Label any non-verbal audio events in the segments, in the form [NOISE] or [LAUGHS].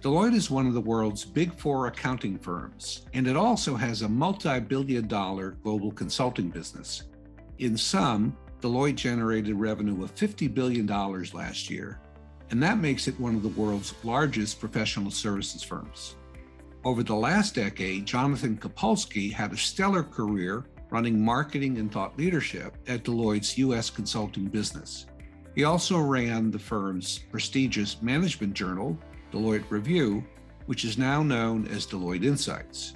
Deloitte is one of the world's big four accounting firms, and it also has a multi billion dollar global consulting business. In sum, Deloitte generated revenue of $50 billion last year, and that makes it one of the world's largest professional services firms. Over the last decade, Jonathan Copulsky had a stellar career running marketing and thought leadership at Deloitte's US consulting business. He also ran the firm's prestigious management journal, Deloitte Review, which is now known as Deloitte Insights.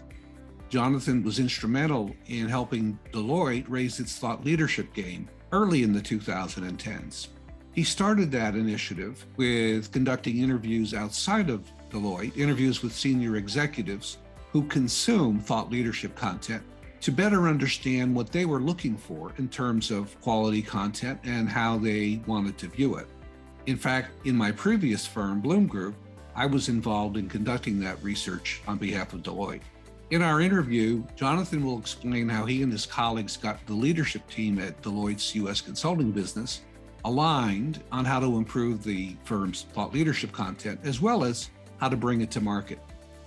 Jonathan was instrumental in helping Deloitte raise its thought leadership game early in the 2010s. He started that initiative with conducting interviews outside of Deloitte, interviews with senior executives who consume thought leadership content to better understand what they were looking for in terms of quality content and how they wanted to view it. In fact, in my previous firm, Bloom Group, I was involved in conducting that research on behalf of Deloitte. In our interview, Jonathan will explain how he and his colleagues got the leadership team at Deloitte's US consulting business aligned on how to improve the firm's thought leadership content, as well as how to bring it to market.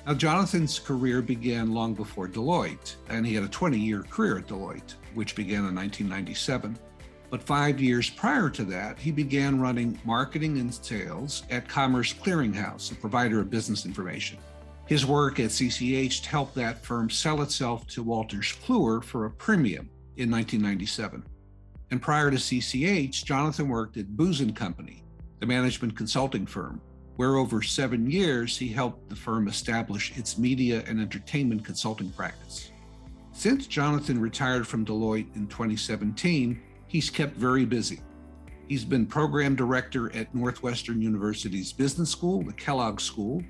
Now, Jonathan's career began long before Deloitte, and he had a 20 year career at Deloitte, which began in 1997. But five years prior to that, he began running marketing and sales at Commerce Clearinghouse, a provider of business information. His work at CCH helped that firm sell itself to Wolters Kluwer for a premium in 1997. And prior to CCH, Jonathan worked at Booz & Company, the management consulting firm, where over seven years he helped the firm establish its media and entertainment consulting practice. Since Jonathan retired from Deloitte in 2017, he's kept very busy. He's been program director at Northwestern University's Business School, the Kellogg School,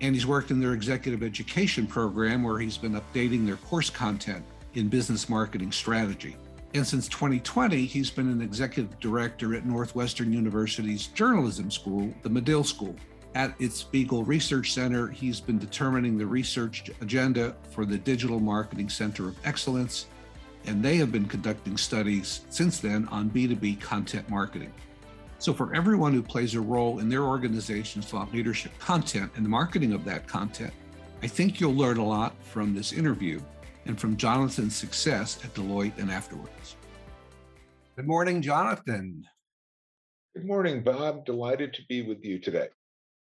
and he's worked in their executive education program where he's been updating their course content in business marketing strategy. And since 2020, he's been an executive director at Northwestern University's journalism school, the Medill School. At its Spiegel Research Center, he's been determining the research agenda for the Digital Marketing Center of Excellence, and they have been conducting studies since then on B2B content marketing. So, for everyone who plays a role in their organization's thought leadership content and the marketing of that content, I think you'll learn a lot from this interview and from Jonathan's success at Deloitte and afterwards. Good morning, Jonathan. Good morning, Bob. Delighted to be with you today.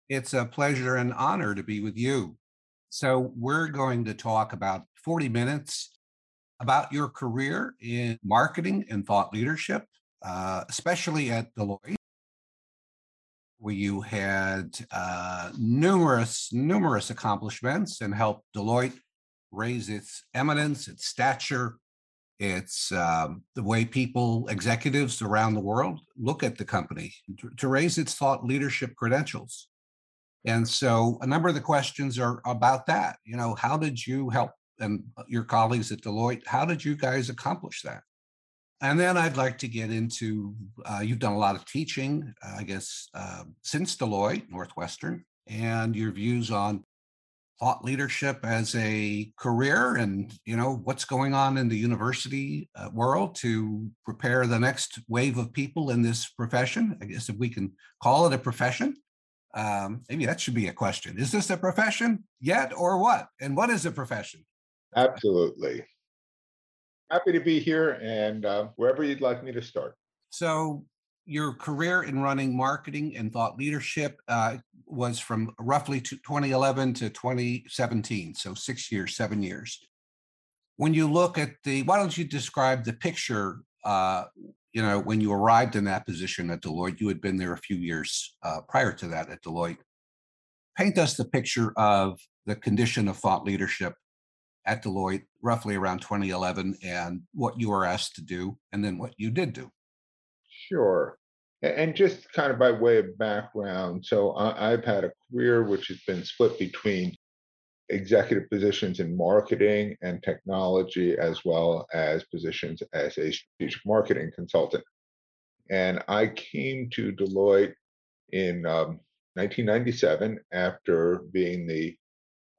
It's a pleasure and honor to be with you. So, we're going to talk about 40 minutes about your career in marketing and thought leadership, uh, especially at Deloitte, where you had uh, numerous, numerous accomplishments and helped Deloitte raise its eminence, its stature, its um, the way people, executives around the world look at the company, to, to raise its thought leadership credentials. And so a number of the questions are about that. You know, how did you help and your colleagues at Deloitte, how did you guys accomplish that? And then I'd like to get into uh, you've done a lot of teaching, uh, I guess, uh, since Deloitte, Northwestern, and your views on thought leadership as a career and you know what's going on in the university uh, world to prepare the next wave of people in this profession i guess if we can call it a profession. Um, maybe that should be a question. Is this a profession yet or what? And what is a profession absolutely happy to be here and uh, wherever you'd like me to start so your career in running marketing and thought leadership uh, was from roughly 2011 to 2017, so six years, seven years. When you look at the, why don't you describe the picture? Uh, you know, when you arrived in that position at Deloitte, you had been there a few years uh, prior to that at Deloitte. Paint us the picture of the condition of thought leadership at Deloitte roughly around 2011 and what you were asked to do, and then what you did do. Sure. And just kind of by way of background, so I've had a career which has been split between executive positions in marketing and technology, as well as positions as a strategic marketing consultant. And I came to Deloitte in um, 1997 after being the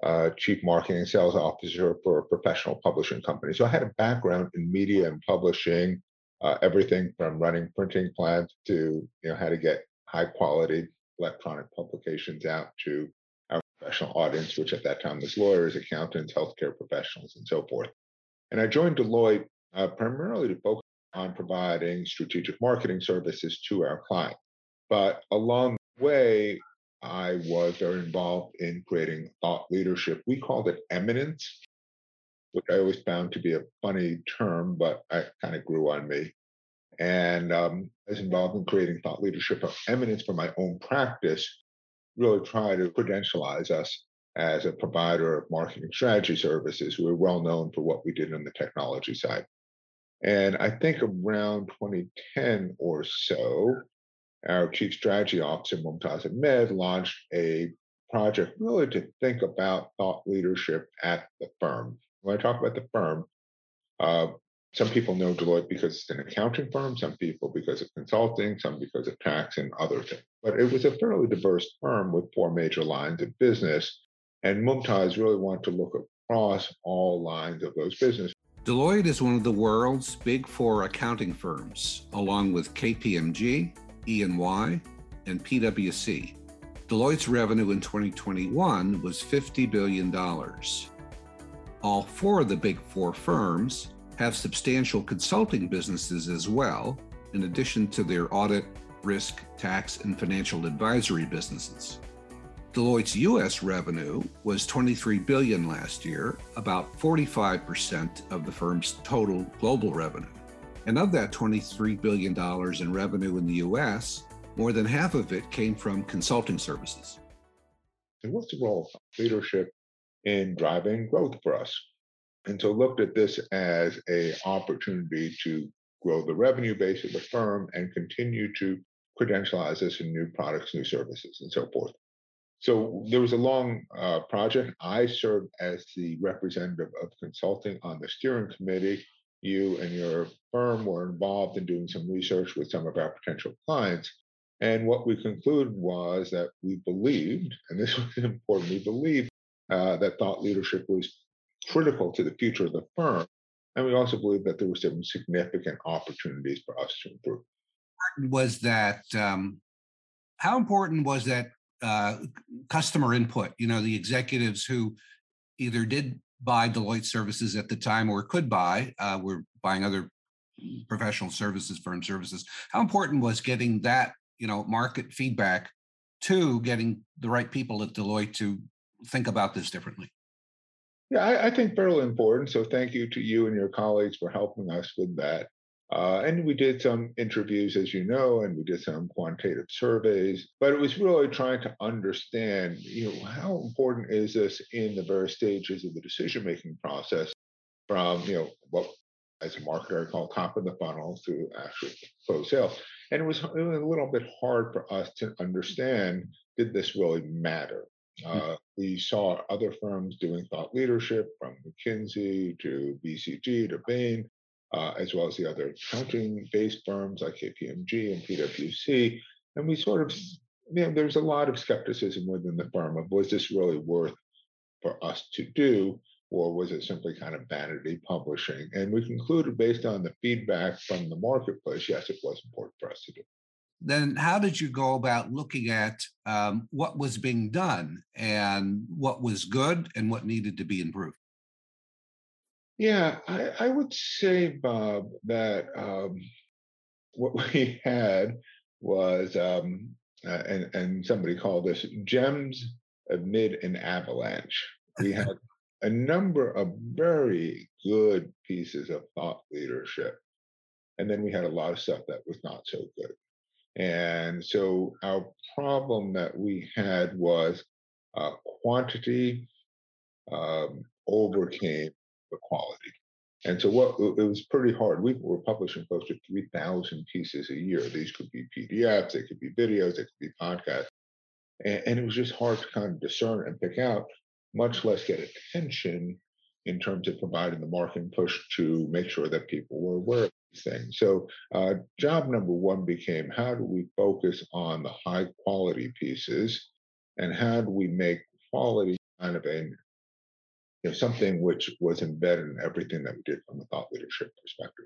uh, chief marketing sales officer for a professional publishing company. So I had a background in media and publishing uh, everything from running printing plants to you know how to get high quality electronic publications out to our professional audience, which at that time was lawyers, accountants, healthcare professionals, and so forth. And I joined Deloitte uh, primarily to focus on providing strategic marketing services to our clients. But along the way, I was very involved in creating thought leadership. We called it eminence, which I always found to be a funny term, but I kind of grew on me. And um, I was involved in creating thought leadership of eminence for my own practice, really try to credentialize us as a provider of marketing strategy services. We were well known for what we did on the technology side. And I think around 2010 or so, our chief strategy officer, Mumtaz Ahmed, launched a project really to think about thought leadership at the firm. When I talk about the firm, uh, some people know Deloitte because it's an accounting firm, some people because of consulting, some because of tax and other things. But it was a fairly diverse firm with four major lines of business. And Mumtaz really wanted to look across all lines of those businesses. Deloitte is one of the world's big four accounting firms, along with KPMG, EY, and PwC. Deloitte's revenue in 2021 was $50 billion. All four of the big four firms have substantial consulting businesses as well, in addition to their audit, risk, tax, and financial advisory businesses. Deloitte's US revenue was 23 billion last year, about 45% of the firm's total global revenue. And of that $23 billion in revenue in the US, more than half of it came from consulting services. And what's the role of leadership in driving growth for us? And so looked at this as a opportunity to grow the revenue base of the firm and continue to credentialize us in new products, new services, and so forth. So there was a long uh, project. I served as the representative of consulting on the steering committee you and your firm were involved in doing some research with some of our potential clients. And what we concluded was that we believed, and this [LAUGHS] was important, we believed uh, that thought leadership was critical to the future of the firm. And we also believed that there were some significant opportunities for us to improve. Was that um, how important was that uh, customer input? You know, the executives who either did buy Deloitte services at the time or could buy. Uh, we're buying other professional services, firm services. How important was getting that, you know, market feedback to getting the right people at Deloitte to think about this differently? Yeah, I, I think fairly important. So thank you to you and your colleagues for helping us with that. Uh, and we did some interviews, as you know, and we did some quantitative surveys. But it was really trying to understand, you know, how important is this in the various stages of the decision-making process, from you know what, as a marketer, I call top of the funnel to actual close sales. And it was, it was a little bit hard for us to understand: did this really matter? Hmm. Uh, we saw other firms doing thought leadership, from McKinsey to BCG to Bain, uh, as well as the other accounting-based firms like KPMG and PwC. And we sort of, you know, there's a lot of skepticism within the firm of was this really worth for us to do, or was it simply kind of vanity publishing? And we concluded based on the feedback from the marketplace, yes, it was important for us to do. Then, how did you go about looking at um, what was being done and what was good and what needed to be improved? Yeah, I, I would say, Bob, that um, what [LAUGHS] we had was, um, uh, and, and somebody called this gems amid an avalanche. We had [LAUGHS] a number of very good pieces of thought leadership. And then we had a lot of stuff that was not so good. And so our problem that we had was uh, quantity um, overcame quality. And so what it was pretty hard. We were publishing close to 3,000 pieces a year. These could be PDFs, they could be videos, they could be podcasts. And, and, it was just hard to kind of discern and pick out, much less get attention in terms of providing the marketing push to make sure that people were aware of these things. So uh, job number one became how do we focus on the high quality pieces and how do we make quality kind of a you know, something which was embedded in everything that we did from a thought leadership perspective.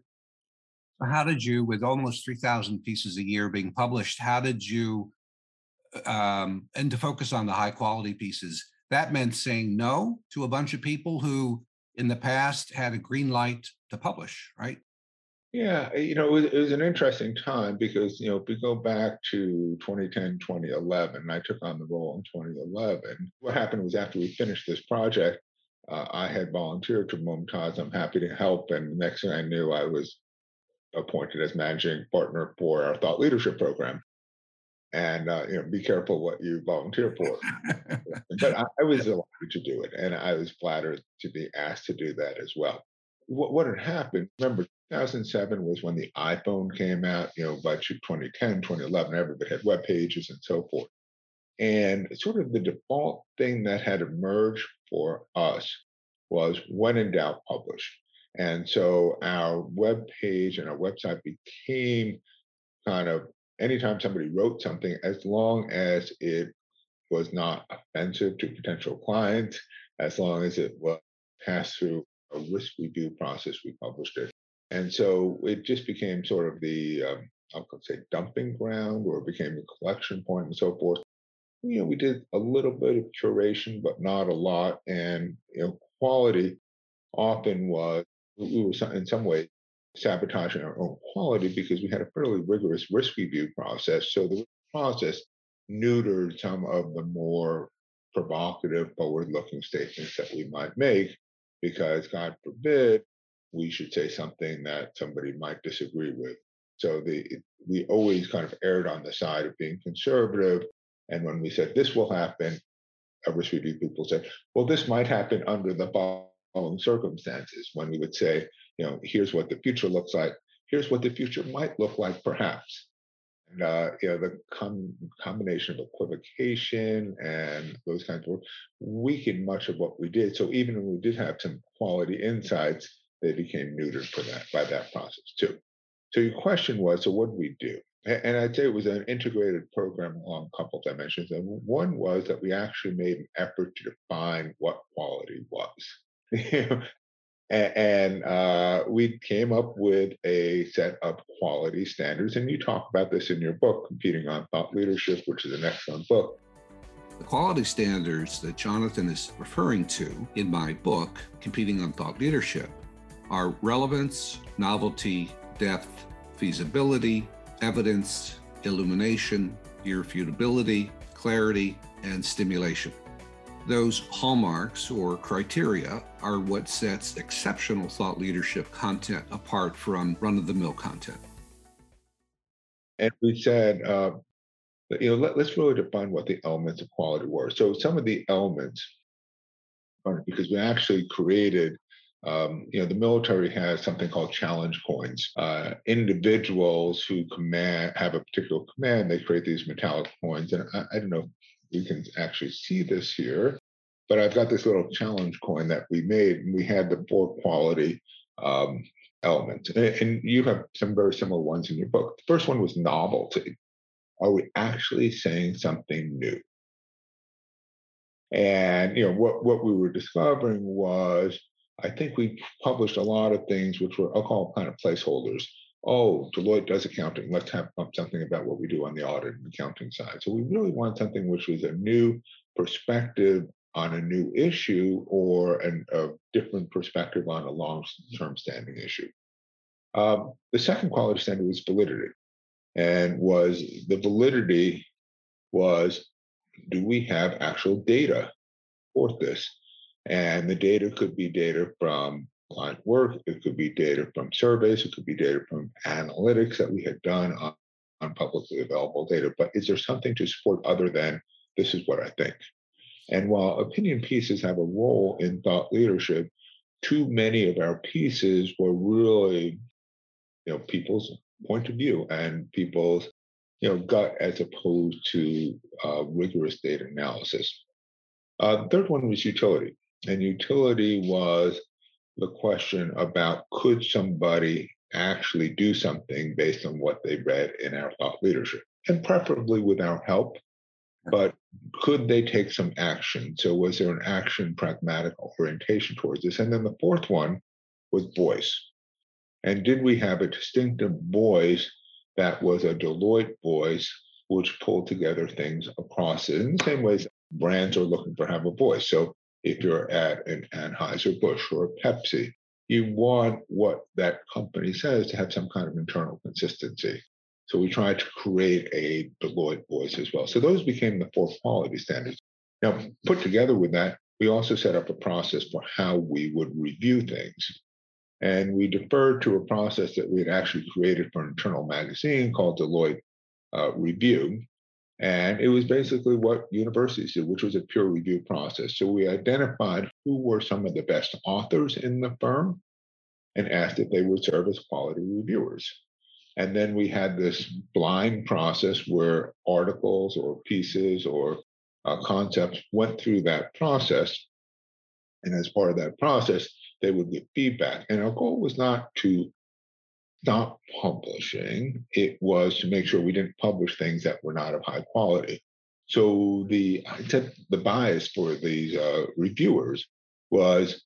How did you, with almost 3,000 pieces a year being published, how did you, um, and to focus on the high quality pieces, that meant saying no to a bunch of people who in the past had a green light to publish, right? Yeah, you know, it was, it was, an interesting time because, you know, if we go back to 2010, 2011, I took on the role in 2011. What happened was after we finished this project, uh, I had volunteered to Mumtaz. I'm happy to help. And the next thing I knew, I was appointed as managing partner for our thought leadership program. And uh, you know, be careful what you volunteer for. [LAUGHS] but I, I, was allowed to do it, and I was flattered to be asked to do that as well. What, what had happened? Remember, 2007 was when the iPhone came out. You know, by 2010, 2011, everybody had web pages and so forth. And sort of the default thing that had emerged for us was when in doubt, publish. And so our web page and our website became kind of anytime somebody wrote something, as long as it was not offensive to potential clients, as long as it was passed through a risk review process, we published it. And so it just became sort of the, um, I could say, dumping ground, or became a collection point and so forth. You know, we did a little bit of curation, but not a lot. And, you know, quality often was we were in some way sabotaging our own quality because we had a fairly rigorous risk review process. So the process neutered some of the more provocative, forward looking statements that we might make because, God forbid, we should say something that somebody might disagree with. So the we always kind of erred on the side of being conservative. And when we said this will happen, a risk review people said, well, this might happen under the own circumstances when we would say, you know, here's what the future looks like. Here's what the future might look like, perhaps. And uh, you know, the com- combination of equivocation and those kinds of work weakened much of what we did. So even when we did have some quality insights, they became neutered for that by that process too. So your question was, so what did we do? And I'd say it was an integrated program along a couple of dimensions. And one was that we actually made an effort to define what quality was. [LAUGHS] and uh, we came up with a set of quality standards. And you talk about this in your book, Competing on Thought Leadership, which is an excellent book. The quality standards that Jonathan is referring to in my book, Competing on Thought Leadership, are relevance, novelty, depth, feasibility, evidence, illumination, irrefutability, clarity, and stimulation. Those hallmarks or criteria are what sets exceptional thought leadership content apart from run of the mill content. And we said, uh, you know, let, us really define what the elements of quality were. So some of the elements, because we actually created um, you know, the military has something called challenge coins. Uh, individuals who command have a particular command, they create these metallic coins. And I, I don't know you can actually see this here, but I've got this little challenge coin that we made, and we had the four quality um, elements. And, and you have some very similar ones in your book. The first one was novelty. Are we actually saying something new? And you know what what we were discovering was I think we published a lot of things which were I'll call kind of placeholders oh, Deloitte does accounting. Let's have something about what we do on the audit and accounting side. So we really want something which was a new perspective on a new issue or an, a different perspective on a long-term standing issue. Um, the second quality standard was validity, and was the validity was do we have actual data for this? And the data could be data from client work. It could be data from surveys. It could be data from analytics that we had done on, on publicly available data. But is there something to support other than this is what I think? And while opinion pieces have a role in thought leadership, too many of our pieces were really, you know, people's point of view and people's, you know, gut as opposed to uh, rigorous data analysis. Uh, the third one was utility, and utility was the question about could somebody actually do something based on what they read in our thought leadership, and preferably with our help. But could they take some action? So, was there an action pragmatic orientation towards this? And then the fourth one was voice. And did we have a distinctive voice that was a Deloitte voice, which pulled together things across it in the same ways brands are looking for have a voice. So if you're at an Anheuser-Busch or a Pepsi, you want what that company says to have some kind of internal consistency. So we tried to create a Deloitte voice as well. So those became the four quality standards. Now, put together with that, we also set up a process for how we would review things. And we deferred to a process that we had actually created for an internal magazine called Deloitte uh, Review. And it was basically what universities did, which was a peer review process. So we identified who were some of the best authors in the firm and asked if they would serve as quality reviewers. And then we had this blind process where articles or pieces or uh, concepts went through that process. And as part of that process, they would get feedback. And our goal was not to stop publishing, it was to make sure we didn't publish things that were not of high quality. So the the bias for these uh, reviewers was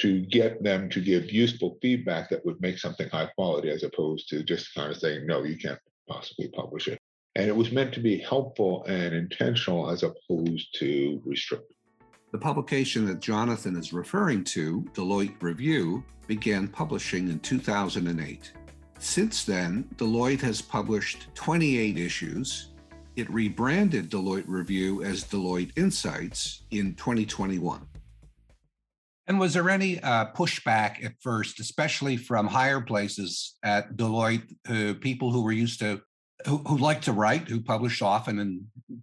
to get them to give useful feedback that would make something high quality as opposed to just kind of saying, no, you can't possibly publish it. And it was meant to be helpful and intentional as opposed to restrictive. The publication that Jonathan is referring to, Deloitte Review, began publishing in 2008. Since then, Deloitte has published 28 issues. It rebranded Deloitte Review as Deloitte Insights in 2021. And was there any uh, pushback at first, especially from higher places at Deloitte, uh, people who were used to, who, who like to write, who published often and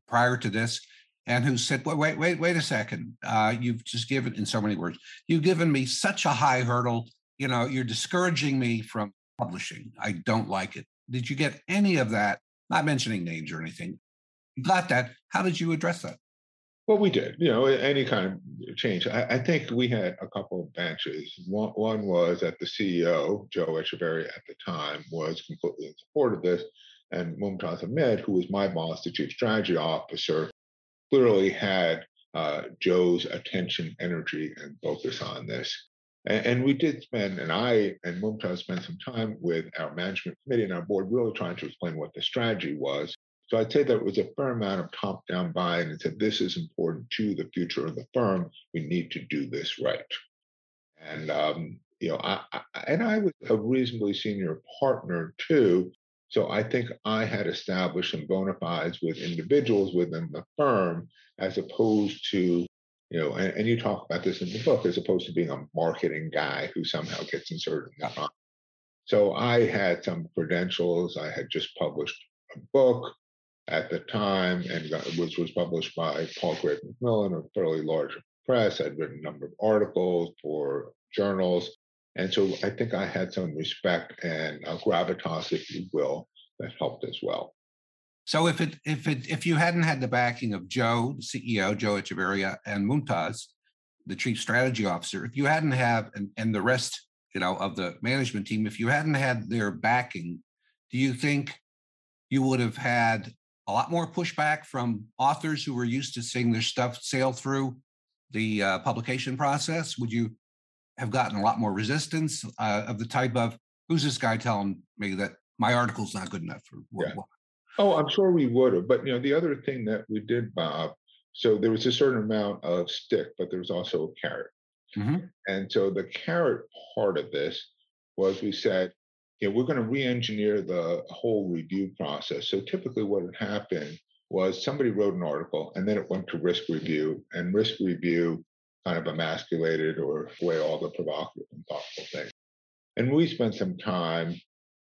prior to this, and who said, wait, wait, wait, wait a second. Uh, you've just given, in so many words, you've given me such a high hurdle. You know, you're discouraging me from publishing. I don't like it. Did you get any of that? Not mentioning names or anything. You got that. How did you address that? Well, we did, you know, any kind of change. I, I, think we had a couple of benches. One, one was that the CEO, Joe Echeverria at the time, was completely in support of this. And Mumtaz Ahmed, who was my boss, the chief strategy officer, clearly had uh, Joe's attention, energy, and focus on this. And, and, we did spend, and I and Mumtaz spent some time with our management committee and our board really trying to explain what the strategy was so I'd say there was a fair amount of top down buy in and said, this is important to the future of the firm. We need to do this right. And, um, you know, I, I, and I was a reasonably senior partner too. So I think I had established some bona fides with individuals within the firm as opposed to, you know, and, and you talk about this in the book, as opposed to being a marketing guy who somehow gets inserted in the firm. So I had some credentials. I had just published a book at the time, and got, which was published by Palgrave Macmillan, a fairly large press. I'd written a number of articles for journals. And so I think I had some respect and gravitas, if you will, that helped as well. So if it if it if you hadn't had the backing of Joe, the CEO, Joe Echeverria, and Mumtaz, the chief strategy officer, if you hadn't have and, and the rest, you know, of the management team, if you hadn't had their backing, do you think you would have had a lot more pushback from authors who were used to seeing their stuff sail through the uh, publication process? Would you have gotten a lot more resistance uh, of the type of who's this guy telling me that my article's not good enough for yeah. Oh, I'm sure we would have. But you know, the other thing that we did, Bob, so there was a certain amount of stick, but there was also a carrot. Mm-hmm. And so the carrot part of this was we said, you know, we're going to re-engineer the whole review process. So typically what had happened was somebody wrote an article and then it went to risk review and risk review kind of emasculated or away all the provocative and thoughtful things. And we spent some time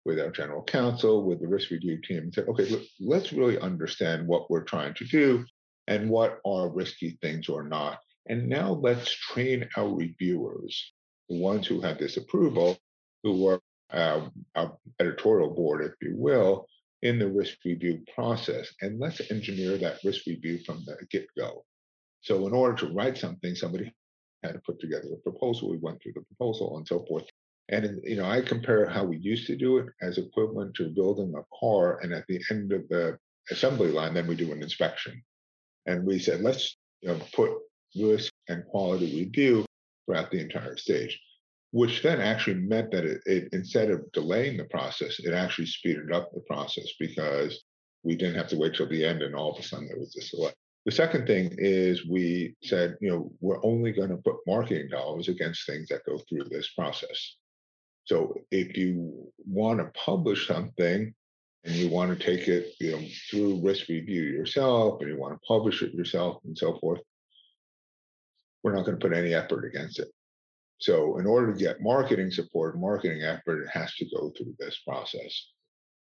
with our general counsel, with the risk review team, and said, okay, look, let's really understand what we're trying to do and what are risky things or not. And now let's train our reviewers, the ones who have this approval, who are uh, our editorial board, if you will, in the risk review process. And let's engineer that risk review from the get go. So, in order to write something, somebody had to put together a proposal. We went through the proposal and so forth. And you know, I compare how we used to do it as equivalent to building a car, and at the end of the assembly line, then we do an inspection. And we said, let's you know, put risk and quality review throughout the entire stage which then actually meant that it, it, instead of delaying the process, it actually speeded up the process because we didn't have to wait till the end and all of a sudden there was this delay. The second thing is we said, you know, we're only going to put marketing dollars against things that go through this process. So if you want to publish something and you want to take it, you know, through risk review yourself and you want to publish it yourself and so forth, we're not going to put any effort against it. So in order to get marketing support, marketing effort, it has to go through this process.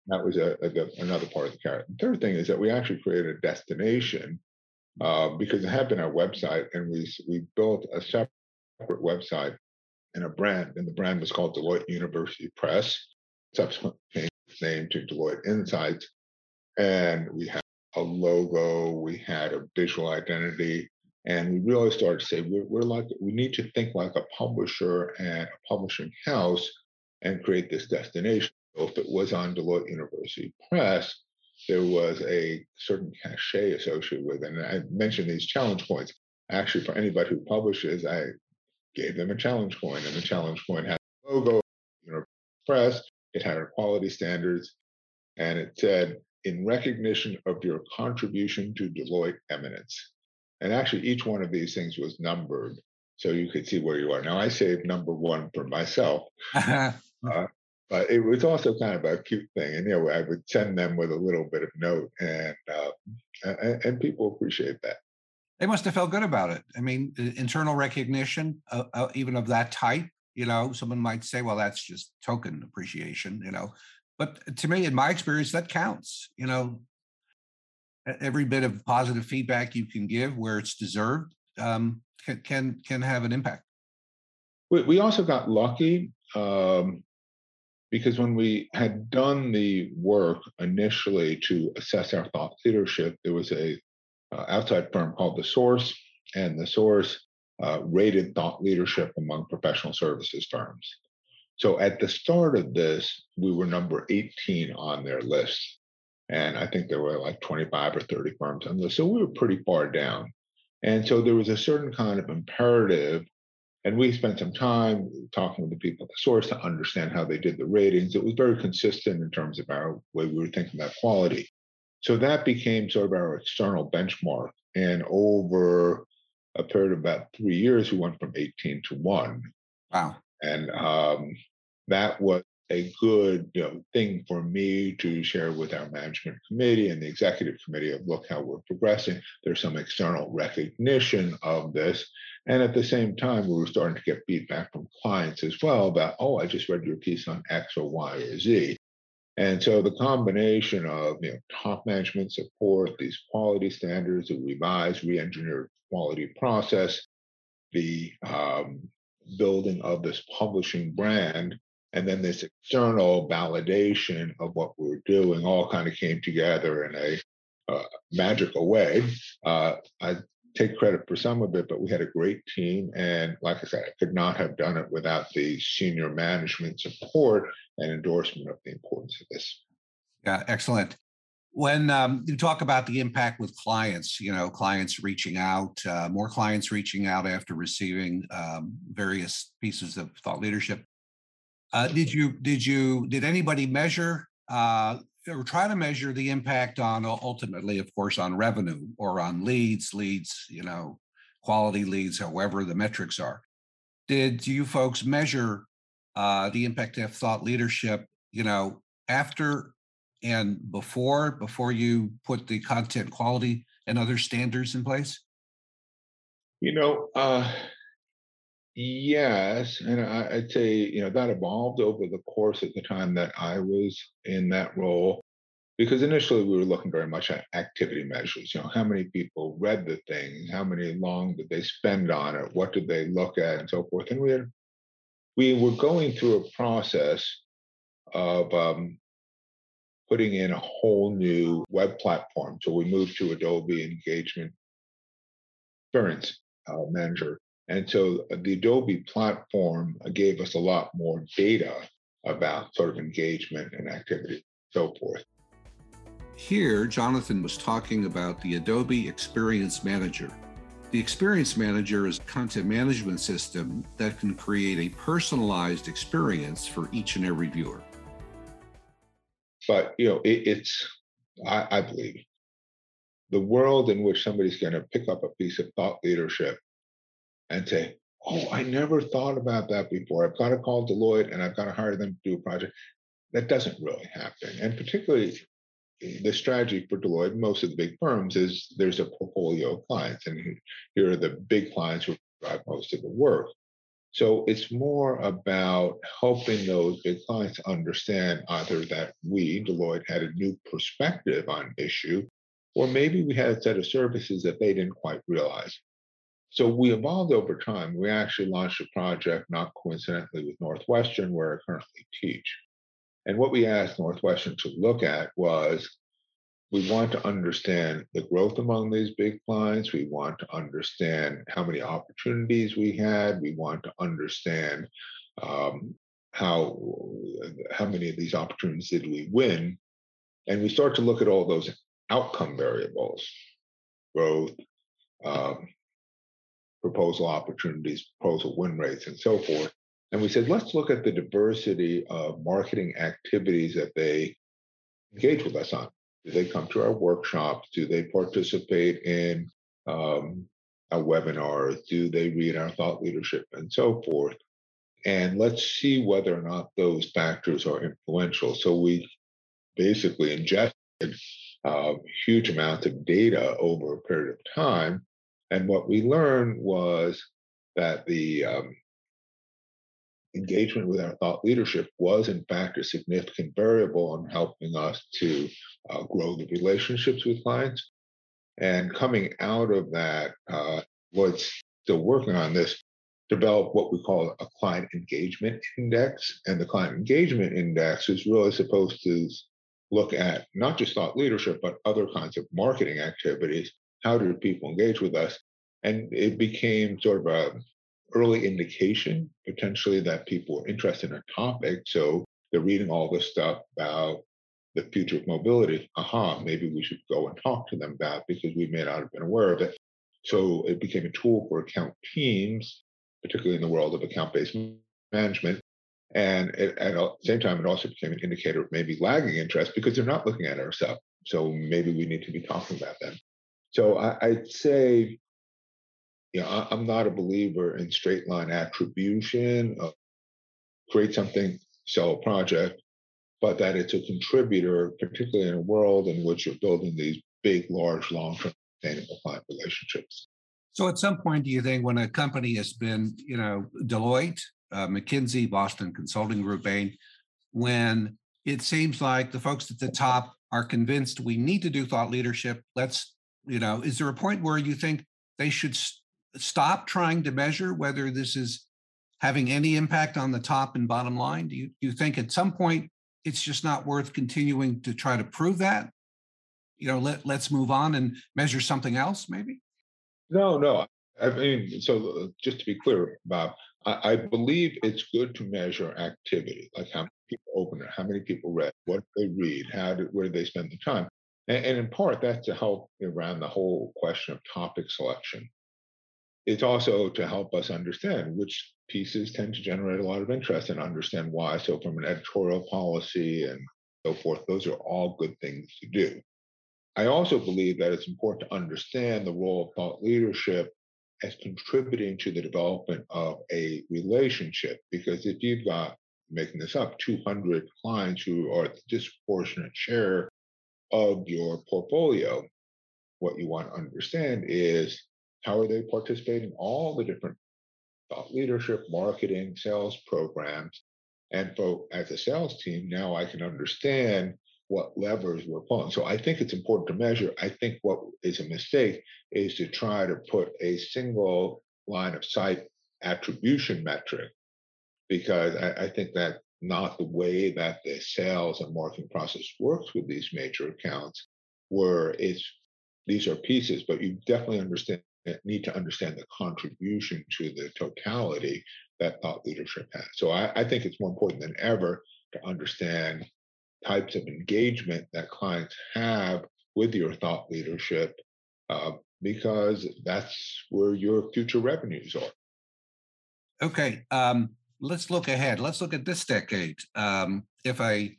That was a, a, another part of the carrot. The third thing is that we actually created a destination uh, because it had been our website, and we we built a separate website and a brand, and the brand was called Deloitte University Press. Subsequently changed its [LAUGHS] name to Deloitte Insights, and we had a logo, we had a visual identity, and we really started to say we're, we're like we need to think like a publisher and a publishing house and create this destination. So if it was on Deloitte University Press, there was a certain cachet associated with it. And I mentioned these challenge coins. Actually, for anybody who publishes, I gave them a challenge coin, and the challenge coin had a logo, you know, press, it had our quality standards, and it said, in recognition of your contribution to Deloitte eminence. And actually, each one of these things was numbered so you could see where you are. Now, I saved number one for myself. [LAUGHS] uh, but it was also kind of a cute thing. And, you know, I would send them with a little bit of note, and, uh, and, and people appreciate that. They must have felt good about it. I mean, internal recognition, uh, uh, even of that type, you know, someone might say, well, that's just token appreciation, you know. But to me, in my experience, that counts. You know, every bit of positive feedback you can give where it's deserved um, can, can can have an impact. We, we also got lucky um, because when we had done the work initially to assess our thought leadership, there was a uh, outside firm called The Source, and The Source uh, rated thought leadership among professional services firms. So at the start of this, we were number 18 on their list. And I think there were like 25 or 30 firms on the list. So we were pretty far down. And so there was a certain kind of imperative. And we spent some time talking with the people at the source to understand how they did the ratings. It was very consistent in terms of our way we were thinking about quality. So that became sort of our external benchmark. And over a period of about three years, we went from 18 to one. Wow. And um, that was a good you know, thing for me to share with our management committee and the executive committee of look how we're progressing. There's some external recognition of this. And at the same time, we were starting to get feedback from clients as well about, oh, I just read your piece on X or Y or Z. And so the combination of you know, top management support, these quality standards, a revised, re-engineered quality process, the um, building of this publishing brand, and then this external validation of what we're doing all kind of came together in a uh, magical way. Uh, I take credit for some of it, but we had a great team. And like I said, I could not have done it without the senior management support and endorsement of the importance of this. Yeah, excellent. When um, you talk about the impact with clients, you know, clients reaching out, uh, more clients reaching out after receiving um, various pieces of thought leadership. Uh, did you did you did anybody measure uh, or try to measure the impact on ultimately, of course, on revenue or on leads, leads, you know, quality leads, however the metrics are. Did you folks measure uh, the impact of thought leadership, you know, after and before, before you put the content quality and other standards in place? You know, uh, Yes, and I, I'd say you know that evolved over the course of the time that I was in that role, because initially we were looking very much at activity measures. You know, how many people read the thing, how many long did they spend on it, what did they look at, and so forth. And we had, we were going through a process of um, putting in a whole new web platform. So we moved to Adobe Engagement Experience uh, Manager and so uh, the Adobe platform uh, gave us a lot more data about sort of engagement and activity, so forth. Here, Jonathan was talking about the Adobe Experience Manager. The Experience Manager is a content management system that can create a personalized experience for each and every viewer. But, you know, it, it's, I, I believe, the world in which somebody's going to pick up a piece of thought leadership and say, Oh, I never thought about that before. I've got to call Deloitte and I've got to hire them to do a project. That doesn't really happen. And particularly eh, the strategy for Deloitte, most of the big firms, is there's a portfolio of clients, and here are the big clients who drive most of the work. So it's more about helping those big clients understand either that we, Deloitte, had a new perspective on issue, or maybe we had a set of services that they didn't quite realize. So we evolved over time. We actually launched a project, not coincidentally, with Northwestern, where I currently teach. And what we asked Northwestern to look at was we want to understand the growth among these big clients. We want to understand how many opportunities we had. We want to understand um, how how many of these opportunities did we win, and we start to look at all those outcome variables, growth, um, proposal opportunities, proposal win rates, and so forth. And we said, let's look at the diversity of marketing activities that they engage with us on. Do they come to our workshops? Do they participate in um, our webinars? Do they read our thought leadership and so forth? And let's see whether or not those factors are influential. So we basically ingested uh, huge amounts of data over a period of time. And what we learned was that the um, engagement with our thought leadership was, in fact, a significant variable in helping us to uh, grow the relationships with clients. And coming out of that, uh, what's still working on this, develop what we call a client engagement index. And the client engagement index is really supposed to look at not just thought leadership, but other kinds of marketing activities. How do people engage with us? And it became sort of a early indication potentially that people are interested in a topic. So they're reading all this stuff about the future of mobility. Aha, maybe we should go and talk to them about because we may not have been aware of it. So it became a tool for account teams, particularly in the world of account-based management. And it, at the same time, it also became an indicator of maybe lagging interest because they're not looking at our stuff. So maybe we need to be talking about them. So I, I'd say you know, I, am not a believer in straight line attribution. Of create something, sell a project, but that it's a contributor, particularly in a world in which you're building these big, large, long-term sustainable client relationships. So, at some point, do you think when a company has been, you know, Deloitte, uh, McKinsey, Boston Consulting Group, Bain, when it seems like the folks at the top are convinced we need to do thought leadership, let's, you know, is there a point where you think they should stop trying to measure whether this is having any impact on the top and bottom line? Do you, you think at some point it's just not worth continuing to try to prove that? You know, let, let's move on and measure something else, maybe? No, no. I mean, so just to be clear, Bob, I, I believe it's good to measure activity, like how many people open it, how many people read, what they read, how where do they spend the time. And, and in part, that's to help around the whole question of topic selection it's also to help us understand which pieces tend to generate a lot of interest and understand why. So, from an editorial policy and so forth, those are all good things to do. I also believe that it's important to understand the role of thought leadership as contributing to the development of a relationship. Because if you've got, making this up, 200 clients who are the disproportionate share of your portfolio, what you want to understand is how are they participating? All the different thought leadership, marketing, sales programs. And so as a sales team, now I can understand what levers we're pulling. So I think it's important to measure. I think what is a mistake is to try to put a single line of sight attribution metric, because I, I think that not the way that the sales and marketing process works with these major accounts, where it's these are pieces, but you definitely understand need to understand the contribution to the totality that thought leadership has. So I, I think it's more important than ever to understand types of engagement that clients have with your thought leadership uh, because that's where your future revenues are. Okay, um, let's look ahead. Let's look at this decade. Um, if I,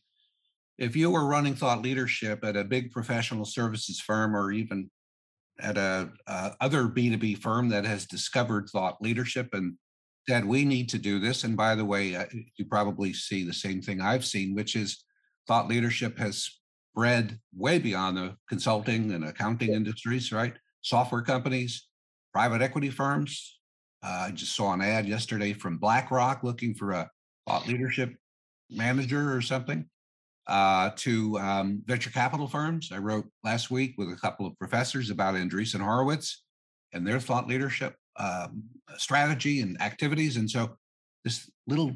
if you were running thought leadership at a big professional services firm or even at a, a other B2B firm that has discovered thought leadership and said we need to do this. And by the way, uh, you probably see the same thing I've seen, which is thought leadership has spread way beyond the consulting and accounting industries, right? Software companies, private equity firms. Uh, I just saw an ad yesterday from BlackRock looking for a thought leadership manager or something uh, to um, venture capital firms. I wrote last week with a couple of professors about Andreessen Horowitz and their thought leadership um, strategy and activities. And so this little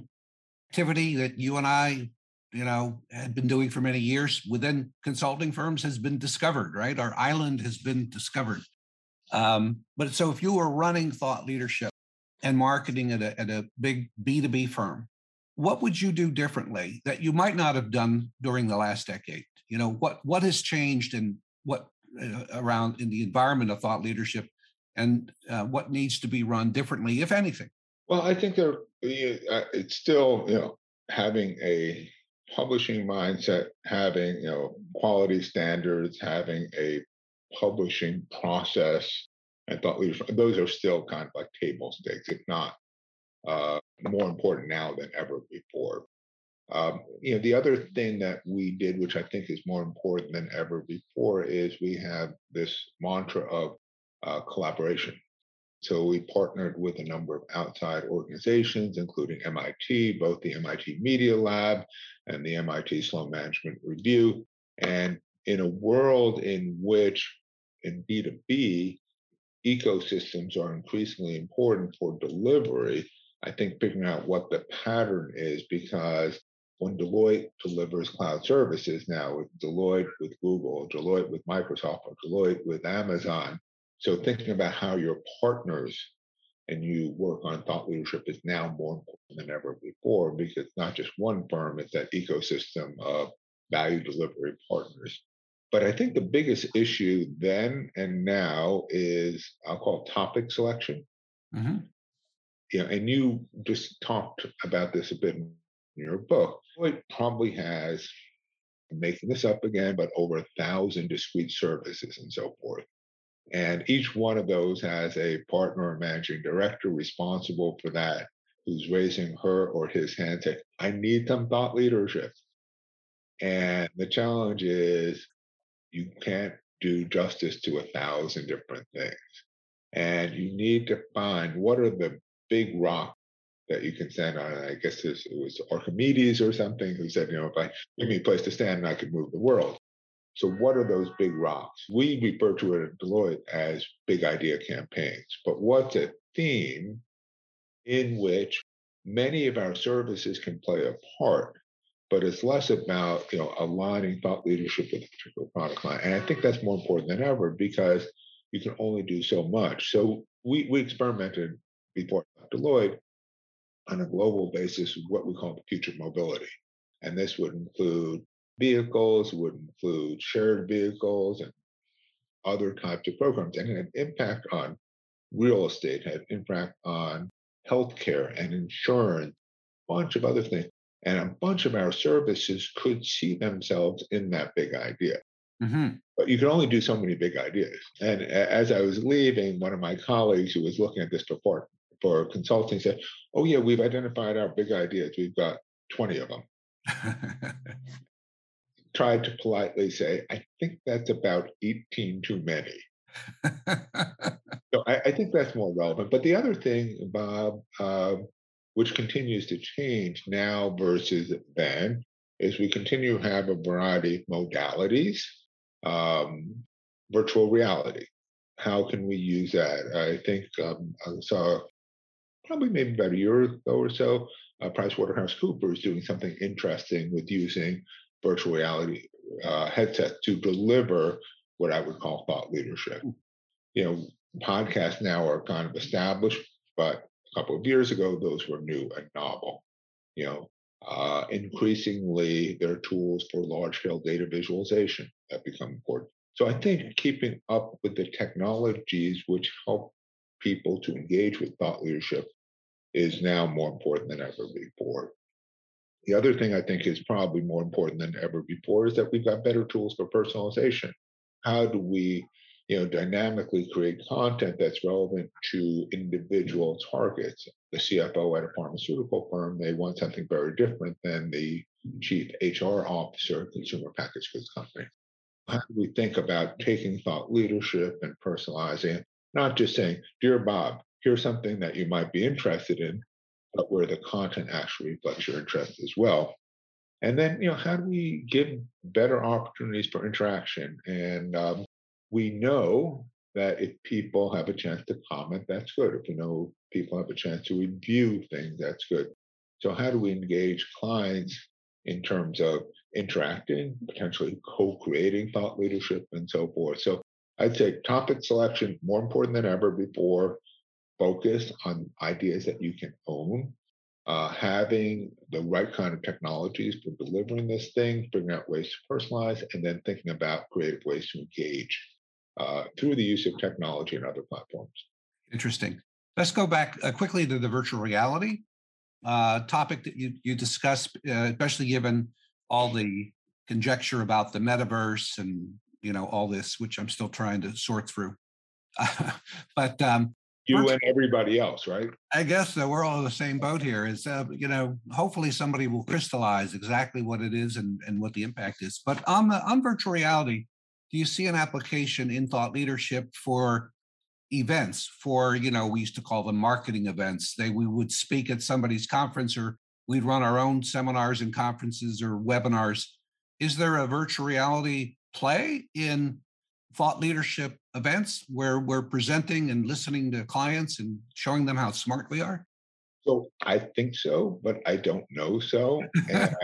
activity that you and I, you know, had been doing for many years within consulting firms has been discovered, right? Our island has been discovered. Um, but so if you were running thought leadership and marketing at a, at a big B2B firm, what would you do differently that you might not have done during the last decade? You know, what what has changed and what uh, around in the environment of thought leadership and uh, what needs to be run differently, if anything? Well, I think there uh, it's still you know having a publishing mindset, having you know quality standards, having a publishing process, and thought. Those are still kind of like table stakes, if not uh, more important now than ever before. Um, you know, the other thing that we did, which I think is more important than ever before, is we have this mantra of uh, collaboration. So we partnered with a number of outside organizations, including MIT, both the MIT Media Lab and the MIT Sloan Management Review. And in a world in which, in B2B, ecosystems are increasingly important for delivery, I think figuring out what the pattern is because when Deloitte delivers cloud services now with Deloitte with Google, Deloitte with Microsoft, or Deloitte with Amazon, so thinking about how your partners and you work on thought leadership is now more important than ever before because not just one firm, it's that ecosystem of value delivery partners. But I think the biggest issue then and now is I'll call topic selection. Mm-hmm. Know, and you just talked about this a bit in your book. It probably has, I'm making this up again, but over a thousand discrete services and so forth. And each one of those has a partner or managing director responsible for that, who's raising her or his hand saying, I need some thought leadership. And the challenge is you can't do justice to a thousand different things. And you need to find what are the big rocks that you can stand on. I guess it was Archimedes or something who said, you know, if I give me a place to stand, I could move the world. So, what are those big rocks? We refer to it at Deloitte as big idea campaigns. But what's a theme in which many of our services can play a part, but it's less about you know aligning thought leadership with a particular product line. And I think that's more important than ever because you can only do so much. So we we experimented before Deloitte on a global basis with what we call future mobility. And this would include vehicles, would include shared vehicles and other types of programs, and it had impact on real estate, had impact on healthcare and insurance, a bunch of other things. And a bunch of our services could see themselves in that big idea. Mm-hmm. But you can only do so many big ideas. And as I was leaving, one of my colleagues who was looking at this for, for consulting said, Oh, yeah, we've identified our big ideas. We've got 20 of them. [LAUGHS] tried to politely say, I think that's about 18 too many. [LAUGHS] so I, I, think that's more relevant. But the other thing, Bob, uh, which continues to change now versus then, is we continue to have a variety of modalities. Um, virtual reality. How can we use that? I think um, I saw probably maybe about a year ago or so, uh, PricewaterhouseCoopers doing something interesting with using virtual reality uh, headset to deliver what I would call thought leadership. Hmm. You know, podcasts now are kind of established, but a couple of years ago, those were new and novel. You know, uh, increasingly, there are tools for large scale data visualization that become important. So I think keeping up with the technologies which help people to engage with thought leadership is now more important than ever before. The other thing I think is probably more important than ever before is that we've got better tools for personalization. How do we you know, dynamically create content that's relevant to individual targets. The CFO at a pharmaceutical firm may want something very different than the chief HR officer at consumer packaged goods company. How do we think about taking thought leadership and personalizing it? Not just saying, Dear Bob, here's something that you might be interested in, but where the content actually reflects your interest as well. And then, you know, how do we give better opportunities for interaction? And um, we know that if people have a chance to comment, that's good. If we know people have a chance to review things, that's good. So, how do we engage clients in terms of interacting, potentially co creating thought leadership, and so forth? So, I'd say topic selection more important than ever before. Focus on ideas that you can own. Uh, having the right kind of technologies for delivering this thing, figuring out ways to personalize, and then thinking about creative ways to engage uh, through the use of technology and other platforms. Interesting. Let's go back uh, quickly to the virtual reality uh, topic that you, you discussed, uh, especially given all the conjecture about the metaverse and you know all this, which I'm still trying to sort through. [LAUGHS] but um, you virtual, and everybody else, right? I guess so. We're all in the same boat here. Is uh, you know, hopefully somebody will crystallize exactly what it is and, and what the impact is. But on the on virtual reality, do you see an application in thought leadership for events for you know we used to call them marketing events they we would speak at somebody's conference or we'd run our own seminars and conferences or webinars? Is there a virtual reality play in thought leadership events where we're presenting and listening to clients and showing them how smart we are? So i think so but i don't know so [LAUGHS] and,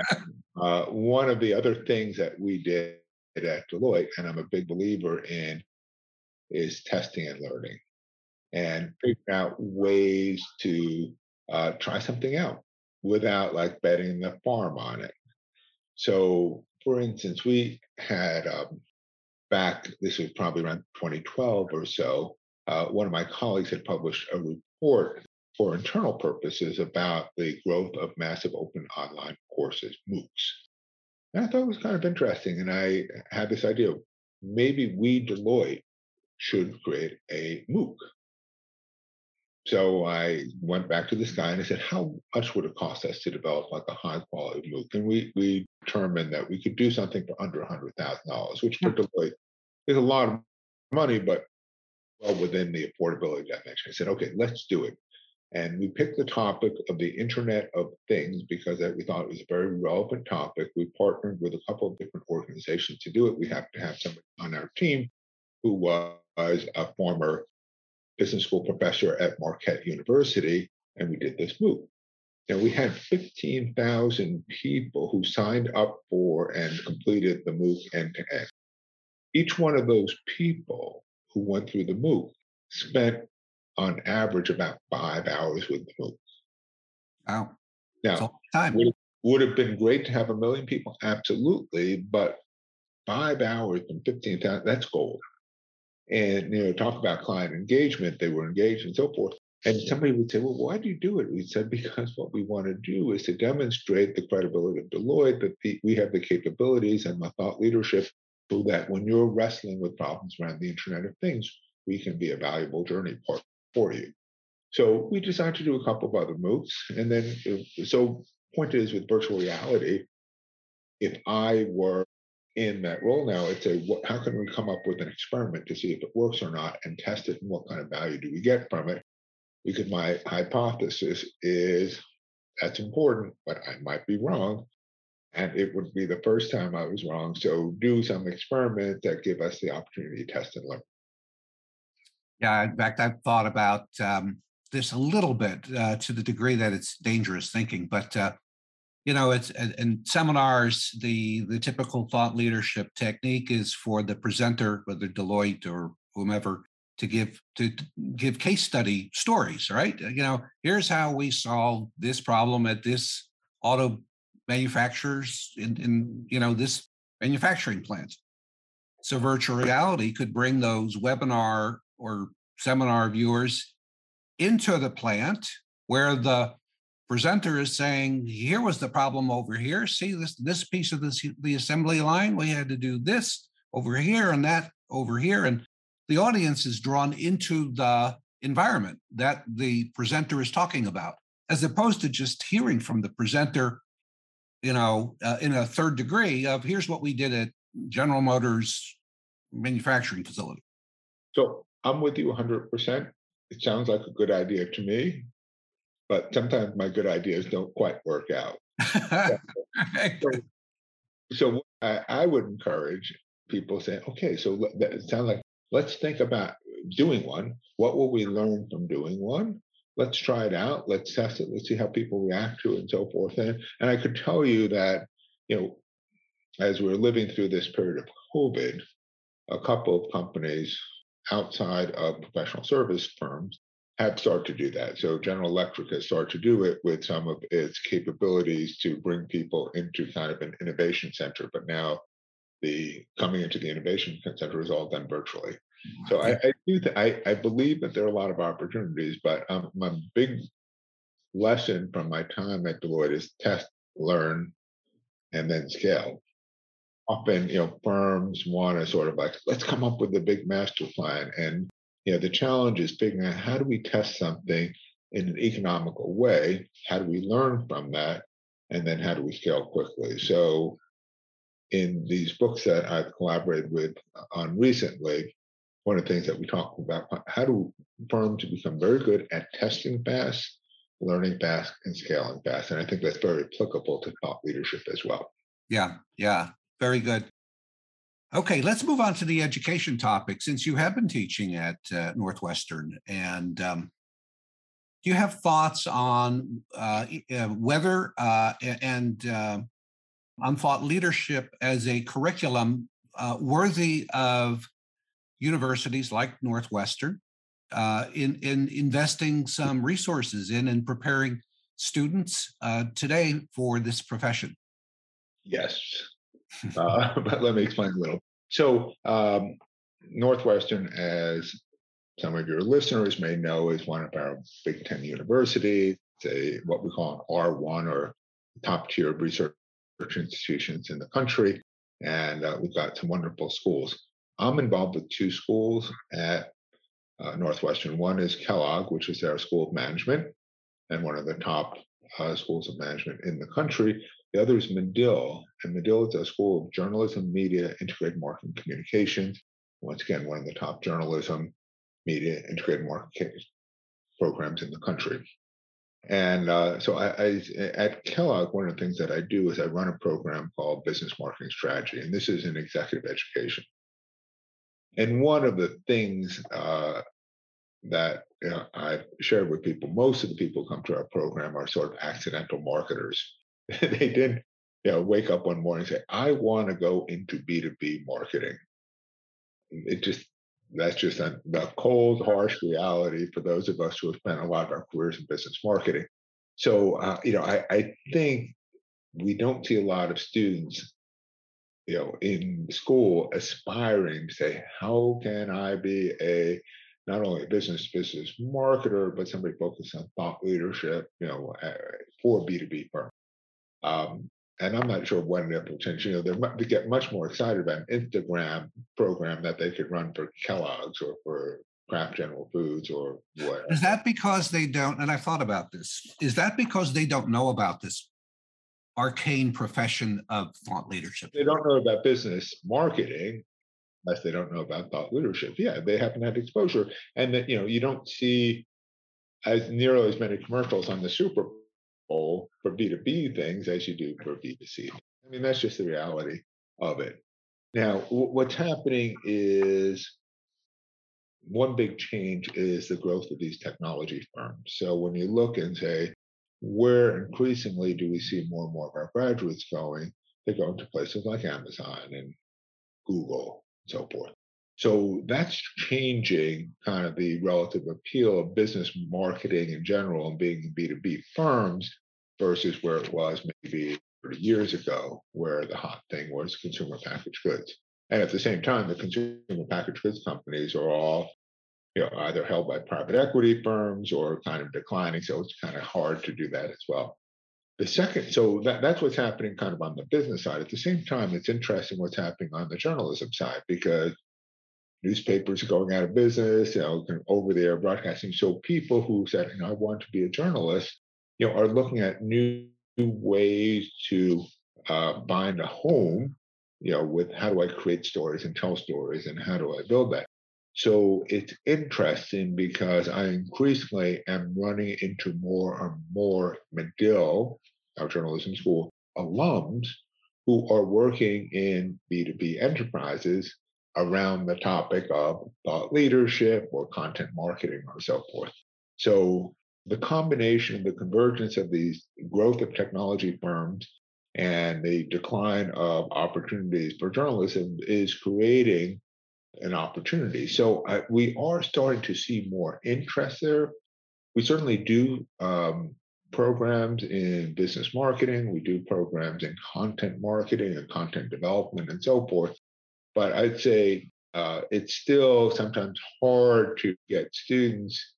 uh, one of the other things that we did at Deloitte, and I'm a big believer in, is testing and learning and figuring out ways to uh, try something out without like betting the farm on it. So, for instance, we had um, back, this was probably around 2012 or so, uh, one of my colleagues had published a report for internal purposes about the growth of massive open online courses, MOOCs. And I thought it was kind of interesting. And I had this idea maybe we, Deloitte, should create a MOOC. So I went back to this guy and I said, how much would it cost us to develop like a high quality MOOC? And we, we determined that we could do something for under $100,000, which for hmm. Deloitte is a lot of money, but well within the affordability definition. I said, okay, let's do it. And we picked the topic of the Internet of Things because we thought it was a very relevant topic. We partnered with a couple of different organizations to do it. We have to have somebody on our team who was a former business school professor at Marquette University, and we did this MOOC. And we had 15,000 people who signed up for and completed the MOOC end to end. Each one of those people who went through the MOOC spent on average about five hours with the MOOC. Wow. Now. Would, would have been great to have a million people, absolutely, but five hours and 15,000, that's gold. And, you know, talk about client engagement, they were engaged and so forth. And somebody would say, well, why do you do it? We said, because what we want to do is to demonstrate the credibility of Deloitte, that the, we have the capabilities and the thought leadership so that when you're wrestling with problems around the Internet of Things, we can be a valuable journey partner for you. So we decided to do a couple of other MOOCs. And then, uh, so point is with virtual reality, if I were in that role now, I'd say, what, how can we come up with an experiment to see if it works or not and test it and what kind of value do we get from it? Because my hypothesis is that's important, but I might be wrong. And it would be the first time I was wrong. So do some experiments that give us the opportunity to test and learn. Yeah, in fact, I've thought about um, this a little bit uh, to the degree that it's dangerous thinking, but uh, you know, it's in seminars. The the typical thought leadership technique is for the presenter, whether Deloitte or whomever, to give to, give case study stories. Right? You know, here's how we solved this problem at this auto manufacturers in, in you know this manufacturing plant. So virtual reality could bring those webinar or seminar viewers into the plant where the presenter is saying here was the problem over here. See this this piece of this the assembly line? We had to do this over here and that over here. And the audience is drawn into the environment that the presenter is talking about, as opposed to just hearing from the presenter, you know, uh, in a third degree of here's what we did at General Motors manufacturing facility. So I'm with you 100%. It sounds like a good idea to me, but sometimes my good ideas don't quite work out. [LAUGHS] so, so I, I, would encourage people saying, okay, so it sounds like let's think about doing one. What will we learn from doing one? Let's try it out. Let's test it. Let's see how people react to it and so forth. And, and I could tell you that, you know, as we're living through this period of COVID, a couple of companies outside of professional service firms have started to do that. So General Electric has started to do it with some of its capabilities to bring people into kind of an innovation center. But now the coming into the innovation center is all done virtually. So I, I do th- I, I believe that there are a lot of opportunities, but um, my big lesson from my time at Deloitte is test, learn, and then scale. Often, you know, firms want to sort of like, let's come up with a big master plan. And, you know, the challenge is figuring out how do we test something in an economical way? How do we learn from that? And then how do we scale quickly? So in these books that I've collaborated with uh, on recently, one of the things that we talk about how do firms become very good at testing fast, learning fast, and scaling fast. And I think that's very applicable to thought leadership as well. Yeah, yeah, very good. Okay, let's move on to the education topic. Since you have been teaching at uh, Northwestern, and um, do you have thoughts on uh, uh, whether uh, and uh, on thought leadership as a curriculum uh, worthy of universities like Northwestern in, in investing some resources in and preparing students today for this profession? Yes. Uh, [LAUGHS] but let me explain a little. So, um, Northwestern, as some of your listeners may know, is one of our Big Ten universities. It's a what we call an R1 or top tier research institutions in the country. And uh, we've got some wonderful schools. I'm involved with two schools at uh, Northwestern. One is Kellogg, which is our school of management and one of the top uh, schools of management in the country. The other is Medill, and Medill is a school of journalism, media, integrated marketing communications. Once again, one of the top journalism, media, integrated marketing programs in the country. And uh, so I, I, at Kellogg, one of the things that I do is I run a program called Business Marketing Strategy, and this is in executive education. And one of the things uh, that you know, I've shared with people, most of the people who come to our program are sort of accidental marketers. [LAUGHS] they didn't you know, wake up one morning and say, I want to go into B2B marketing. It just that's just a, the cold, harsh reality for those of us who have spent a lot of our careers in business marketing. So, uh, you know, I, I think we don't see a lot of students you know, in school aspiring to say, how can I be a not only a business business marketer, but somebody focused on thought leadership, you know, for B2B firm. Um, and I'm not sure when will change. you know, they get much more excited about an Instagram program that they could run for Kellogg's or for Kraft General Foods or what. Is that because they don't, and I thought about this, is that because they don't know about this arcane profession of thought leadership? They don't know about business marketing unless they don't know about thought leadership. Yeah, they haven't had exposure. And that, you know, you don't see as nearly as many commercials on the Super Bowl for B2B things as you do for B2C. I mean, that's just the reality of it. Now, w- what's happening is one big change is the growth of these technology firms. So when you look and say, where increasingly do we see more and more of our graduates going? They go into places like Amazon and Google and so forth. So that's changing kind of the relative appeal of business marketing in general and being B2B firms versus where it was maybe 30 years ago, where the hot thing was consumer packaged goods. And at the same time, the consumer packaged goods companies are all you know, either held by private equity firms or kind of declining. So it's kind of hard to do that as well. The second, so that, that's what's happening kind of on the business side. At the same time, it's interesting what's happening on the journalism side because newspapers going out of business, you know, over the air broadcasting. So people who said, you know, I want to be a journalist, you know, are looking at new ways to uh, bind a home, you know, with how do I create stories and tell stories and how do I build that? So it's interesting because I increasingly am running into more and more Medill, our journalism school alums, who are working in B2B enterprises around the topic of thought leadership or content marketing or so forth. So the combination, the convergence of these growth of technology firms and the decline of opportunities for journalism is creating an opportunity. So uh, we are starting to see more interest there. We certainly do um, programs in business marketing, we do programs in content marketing and content development and so forth. But I'd say uh, it's still sometimes hard to get students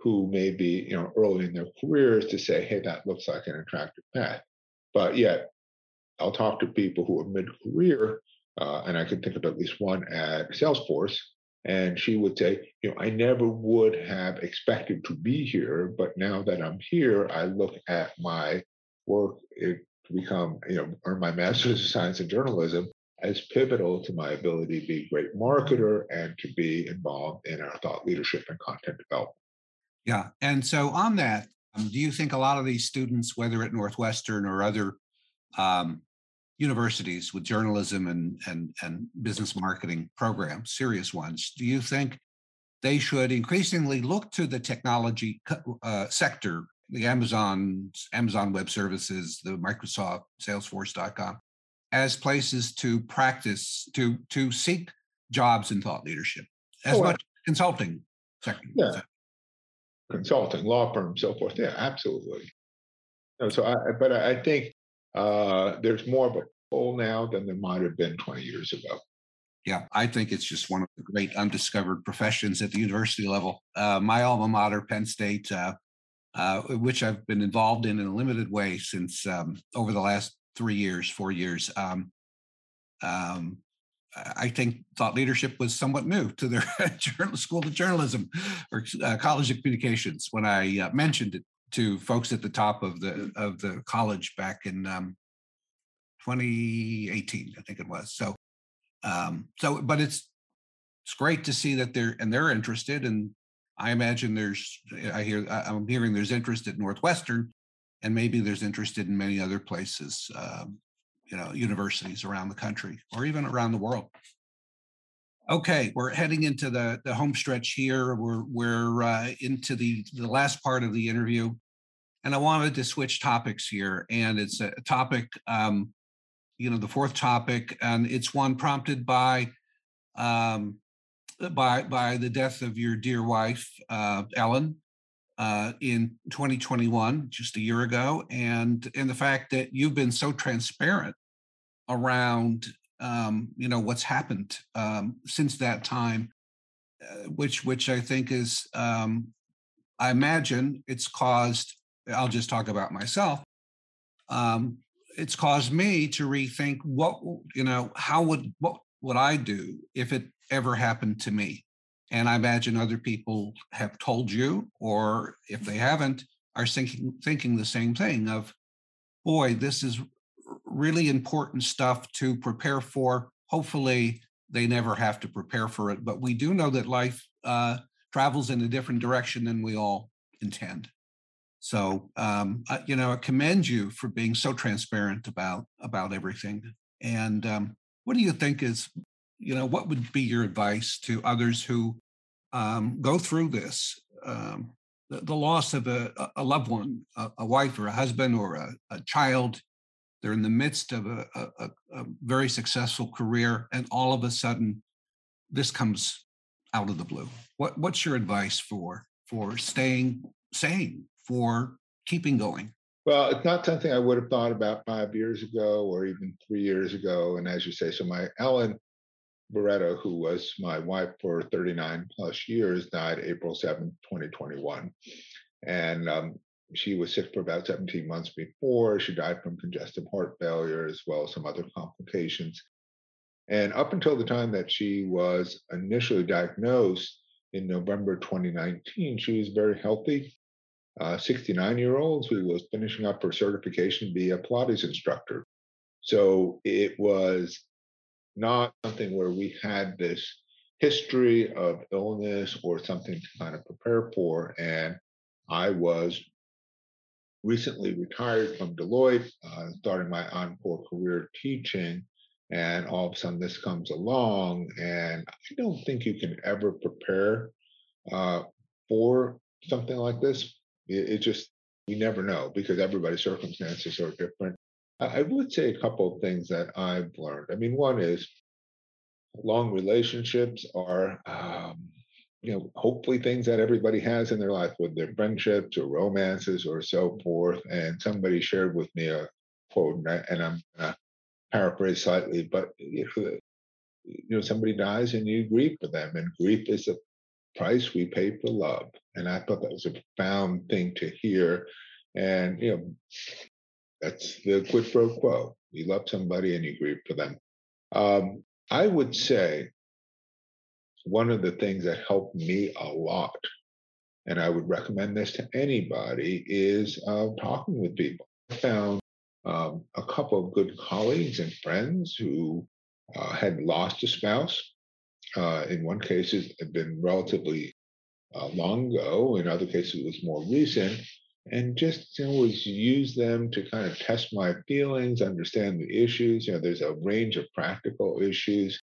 who may be you know early in their careers to say, hey, that looks like an attractive path. But yet, I'll talk to people who are mid-career, uh, and I can think of at least one at Salesforce, and she would say, you know, I never would have expected to be here, but now that I'm here, I look at my work to become, you know, earn my master's of science in journalism as pivotal to my ability to be a great marketer and to be involved in our thought leadership and content development. Yeah. And so on that, um, do you think a lot of these students, whether at Northwestern or other um, universities with journalism and, and, and business marketing programs, serious ones, do you think they should increasingly look to the technology uh, sector, the Amazon, Amazon Web Services, the Microsoft, Salesforce.com, as places to practice to to seek jobs in thought leadership as oh, much consulting sector. Yeah. Consulting, law firm, so forth. Yeah, absolutely. So I but I think uh, there's more of a pull now than there might have been 20 years ago. Yeah, I think it's just one of the great undiscovered professions at the university level. Uh, my alma mater, Penn State, uh, uh, which I've been involved in in a limited way since um, over the last three years, four years. Um, um, I think thought leadership was somewhat new to their [LAUGHS] school of journalism or uh, college of communications when I uh, mentioned it to folks at the top of the of the college back in um, 2018, I think it was. So, um, so, but it's it's great to see that they're and they're interested, and I imagine there's I hear I'm hearing there's interest at Northwestern and maybe there's interested in many other places, um, you know, universities around the country or even around the world. Okay, we're heading into the the home stretch here. We're we're uh, into the the last part of the interview, and I wanted to switch topics here, and it's a topic, um, you know, the fourth topic, and it's one prompted by um, by by the death of your dear wife, uh, Ellen, uh, in 2021, just a year ago, and and the fact that you've been so transparent around um, you know what's happened um, since that time, uh, which which I think is um, I imagine it's caused. I'll just talk about myself. Um, it's caused me to rethink what you know how would what would I do if it ever happened to me and I imagine other people have told you, or if they haven't, are thinking thinking the same thing of, boy, this is really important stuff to prepare for. Hopefully, they never have to prepare for it, but we do know that life uh, travels in a different direction than we all intend. So, um, you know, I commend you for being so transparent about about everything. And um, what do you think is you know, what would be your advice to others who um, go through this? Um, the, the, loss of a, a loved one, a, a, wife or a husband or a, a child. They're in the midst of a, a very successful career, and all of a sudden, this comes out of the blue. What, what's your advice for for staying sane, for keeping going? Well, it's not something I would have thought about five years ago or even three years ago. And as you say, so my Ellen Barreto, who was my wife for 39 plus years, died April 7, 2021. And um, she was sick for about 17 months before. She died from congestive heart failure as well as some other complications. And up until the time that she was initially diagnosed in November 2019, she was very healthy. 69 year old who was finishing up her certification to be a Pilates instructor. So it was not something where we had this history of illness or something to kind of prepare for. And I was recently retired from Deloitte, uh, starting my encore career teaching. And all of a sudden, this comes along, and I don't think you can ever prepare uh, for something like this. It, it, just, you never know because everybody's circumstances are different. I, would say a couple of things that I've learned. I mean, one is long relationships are um, you know hopefully things that everybody has in their life with their friendships or romances or so forth and somebody shared with me a quote and, I, and i'm going to paraphrase slightly but you know, you know somebody dies and you grieve for them and grief is the price we pay for love and i thought that was a profound thing to hear and you know that's the quid pro quo you love somebody and you grieve for them um, I would say one of the things that helped me a lot, and I would recommend this to anybody, is uh, talking with people. I found um, a couple of good colleagues and friends who uh, had lost a spouse. Uh, in one case, it had been relatively uh, long ago. In other cases, it was more recent and just you know, always use them to kind of test my feelings, understand the issues. You know, there's a range of practical issues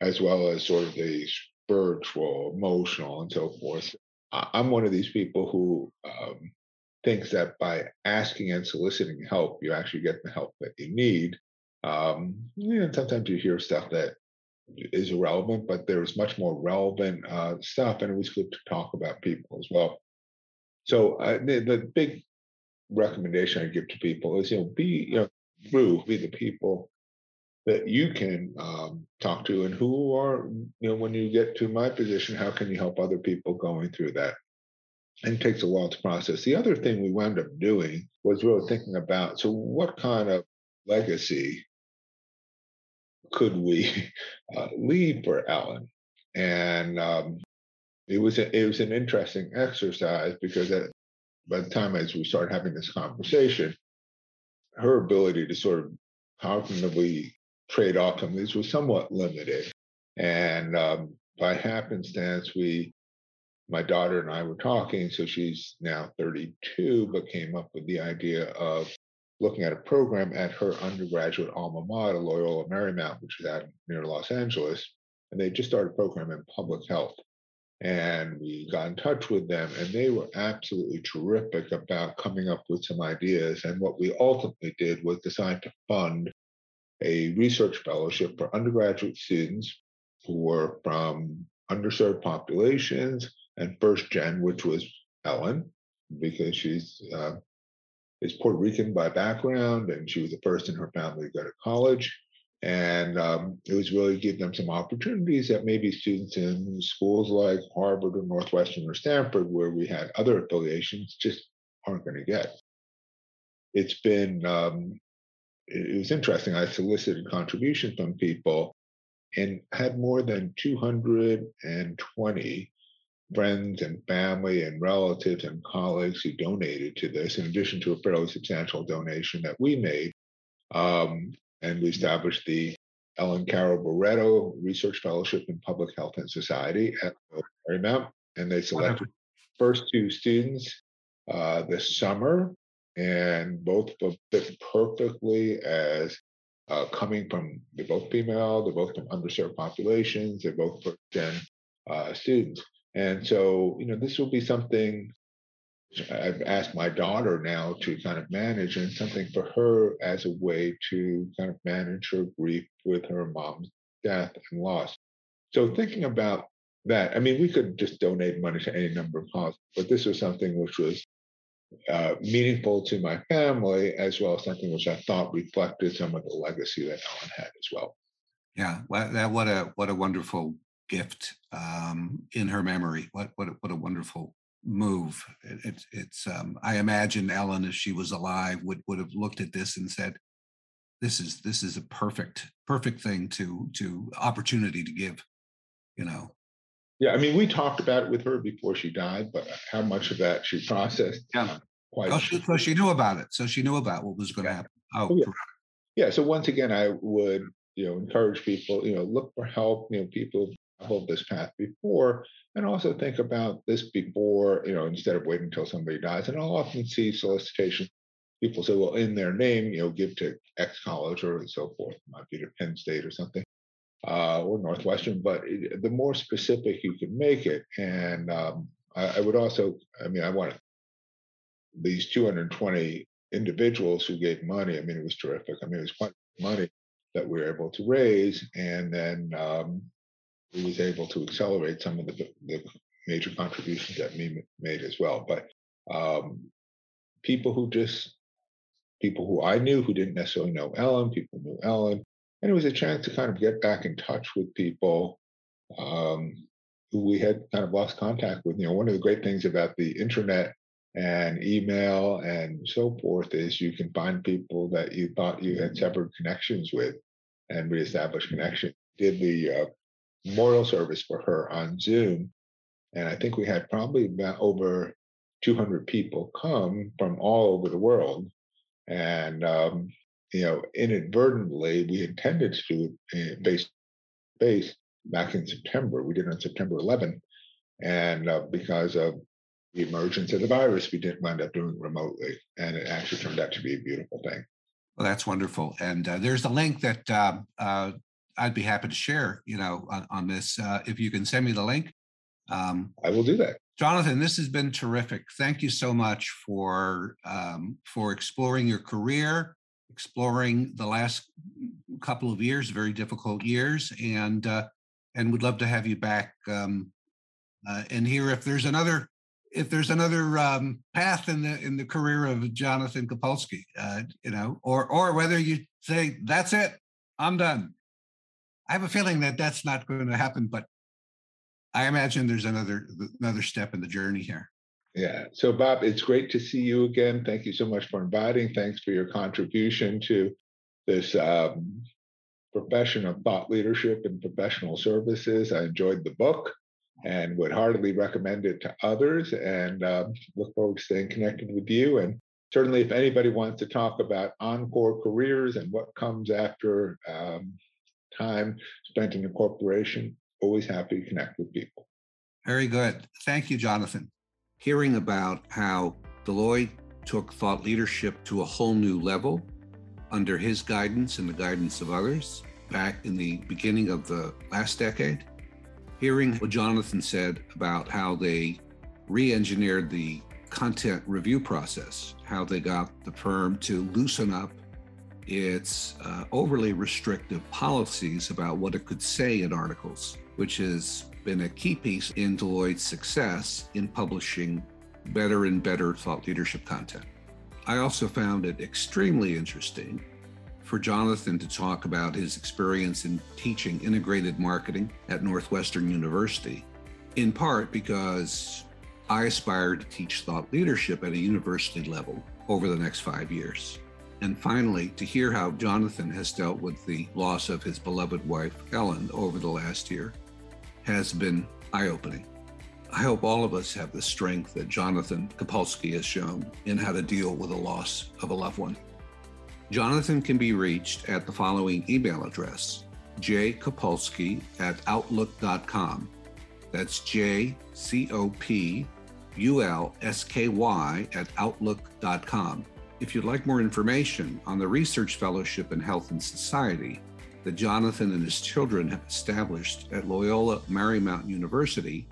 as well as sort of the spiritual, emotional, and so forth. I'm one of these people who um, thinks that by asking and soliciting help, you actually get the help that you need. Um, you know, sometimes you hear stuff that is irrelevant, but there's much more relevant uh, stuff, and it was good to talk about people as well. So uh, the, big recommendation I give to people is, you know, be you know, through be the people that you can um, talk to, and who are you know when you get to my position, how can you help other people going through that? And it takes a while to process. The other thing we wound up doing was really thinking about so what kind of legacy could we [LAUGHS] uh, leave for Ellen? And um, it was a, it was an interesting exercise because at, by the time as we started having this conversation, her ability to sort of cognitively trade off some these was somewhat limited. And um, by happenstance, we, my daughter and I were talking. So she's now 32, but came up with the idea of looking at a program at her undergraduate alma mater, Loyola Marymount, which is out near Los Angeles. And they just started a program in public health and we got in touch with them and they were absolutely terrific about coming up with some ideas. And what we ultimately did was decide to fund a research fellowship for undergraduate students who were from underserved populations and first gen which was ellen because she's uh, is puerto rican by background and she was the first in her family to go to college and um, it was really give them some opportunities that maybe students in schools like Harvard or Northwestern or Stanford, where we had other affiliations, just aren't going to get. It's been, um, it was interesting. I solicited contributions from people and had more than 220 friends and family and relatives and colleagues who donated to this, in addition to a fairly substantial donation that we made. Um, and we established the Ellen Carol Barreto Research Fellowship in Public Health and Society at Marymount, and they selected first two students uh, this summer, and both fit perfectly as uh, coming from they're both female, they're both from underserved populations, they're both first gen uh, students, and so you know this will be something I've asked my daughter now to kind of manage and something for her as a way to kind of manage her grief with her mom's death and loss. So thinking about that, I mean, we could just donate money to any number of causes, but this was something which was uh, meaningful to my family, as well as something which I thought reflected some of the legacy that Ellen had as well. Yeah, that what a what a wonderful gift um, in her memory. What what what a wonderful move. It, it, it's um, I imagine Ellen, if she was alive, would would have looked at this and said, this is this is a perfect perfect thing to to opportunity to give you know yeah i mean we talked about it with her before she died but how much of that she processed yeah quite oh, she, so she knew about it so she knew about what was going to yeah. happen oh, oh yeah. yeah so once again i would you know encourage people you know look for help you know people traveled this path before and also think about this before you know instead of waiting until somebody dies. And i'll often see solicitation people say well in their name you know give to x college or so forth. It might be to penn state or something uh, or northwestern but it, the more specific you can make it. And um, I, I, would also i mean i want to, these 220 individuals who gave money i mean it was terrific. I mean it was quite money that we were able to raise. And then um, was able to accelerate some of the, the major contributions that me made as well. But um, people who just people who I knew who didn't necessarily know Ellen, people knew Ellen, and it was a chance to kind of get back in touch with people um, who we had kind of lost contact with. You know, one of the great things about the internet and email and so forth is you can find people that you thought you had severed connections with and reestablish connection. Did the uh, memorial service for her on Zoom. And I think we had probably about over 200 people come from all over the world. And, um, you know, inadvertently, we intended to do it to face back in September. We did it on September 11th. And uh, because of the emergence of the virus, we didn't wind up doing it remotely. And it actually turned out to be a beautiful thing. Well, that's wonderful. And uh, there's a link that uh, uh I'd be happy to share, you know, on, on this. Uh, if you can send me the link. Um, I will do that. Jonathan, this has been terrific. Thank you so much for um, for exploring your career, exploring the last couple of years, very difficult years, and uh, and would love to have you back um, uh, and hear if there's another if there's another um, path in the in the career of Jonathan Copulsky, uh, you know, or or whether you say that's it, I'm done. I have a feeling that that's not going to happen, but I imagine there's another another step in the journey here. Yeah. So, Bob, it's great to see you again. Thank you so much for inviting. Thanks for your contribution to this um, profession of thought leadership and professional services. I enjoyed the book and would heartily recommend it to others and um, look forward to staying connected with you. And certainly, if anybody wants to talk about encore careers and what comes after um, time spent in a corporation, always happy to connect with people. Very good. Thank you, Jonathan. Hearing about how Deloitte took thought leadership to a whole new level under his guidance and the guidance of others back in the beginning of the last decade. Hearing what Jonathan said about how they re engineered the content review process, how they got the firm to loosen up its uh, overly restrictive policies about what it could say in articles, which has been a key piece in Deloitte's success in publishing better and better thought leadership content. I also found it extremely interesting for Jonathan to talk about his experience in teaching integrated marketing at Northwestern University, in part because I aspire to teach thought leadership at a university level over the next five years. And finally, to hear how Jonathan has dealt with the loss of his beloved wife, Ellen, over the last year has been eye opening. I hope all of us have the strength that Jonathan Copulsky has shown in how to deal with the loss of a loved one. Jonathan can be reached at the following email address jcopulsky at outlook.com. That's J C O P U L S K Y at outlook.com. If you'd like more information on the Research Fellowship in Health and Society that Jonathan and his children have established at Loyola Marymount University,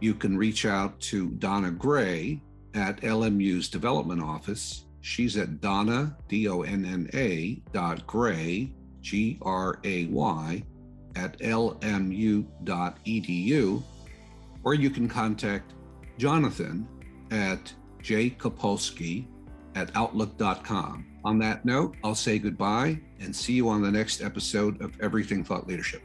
you can reach out to Donna Gray at LMU's Development Office. She's at Donna, D O N N A, dot Gray, G R A Y, at lmu.edu. Or you can contact Jonathan at jcopulsky at outlook.com. On that note, I'll say goodbye and see you on the next episode of Everything Thought Leadership.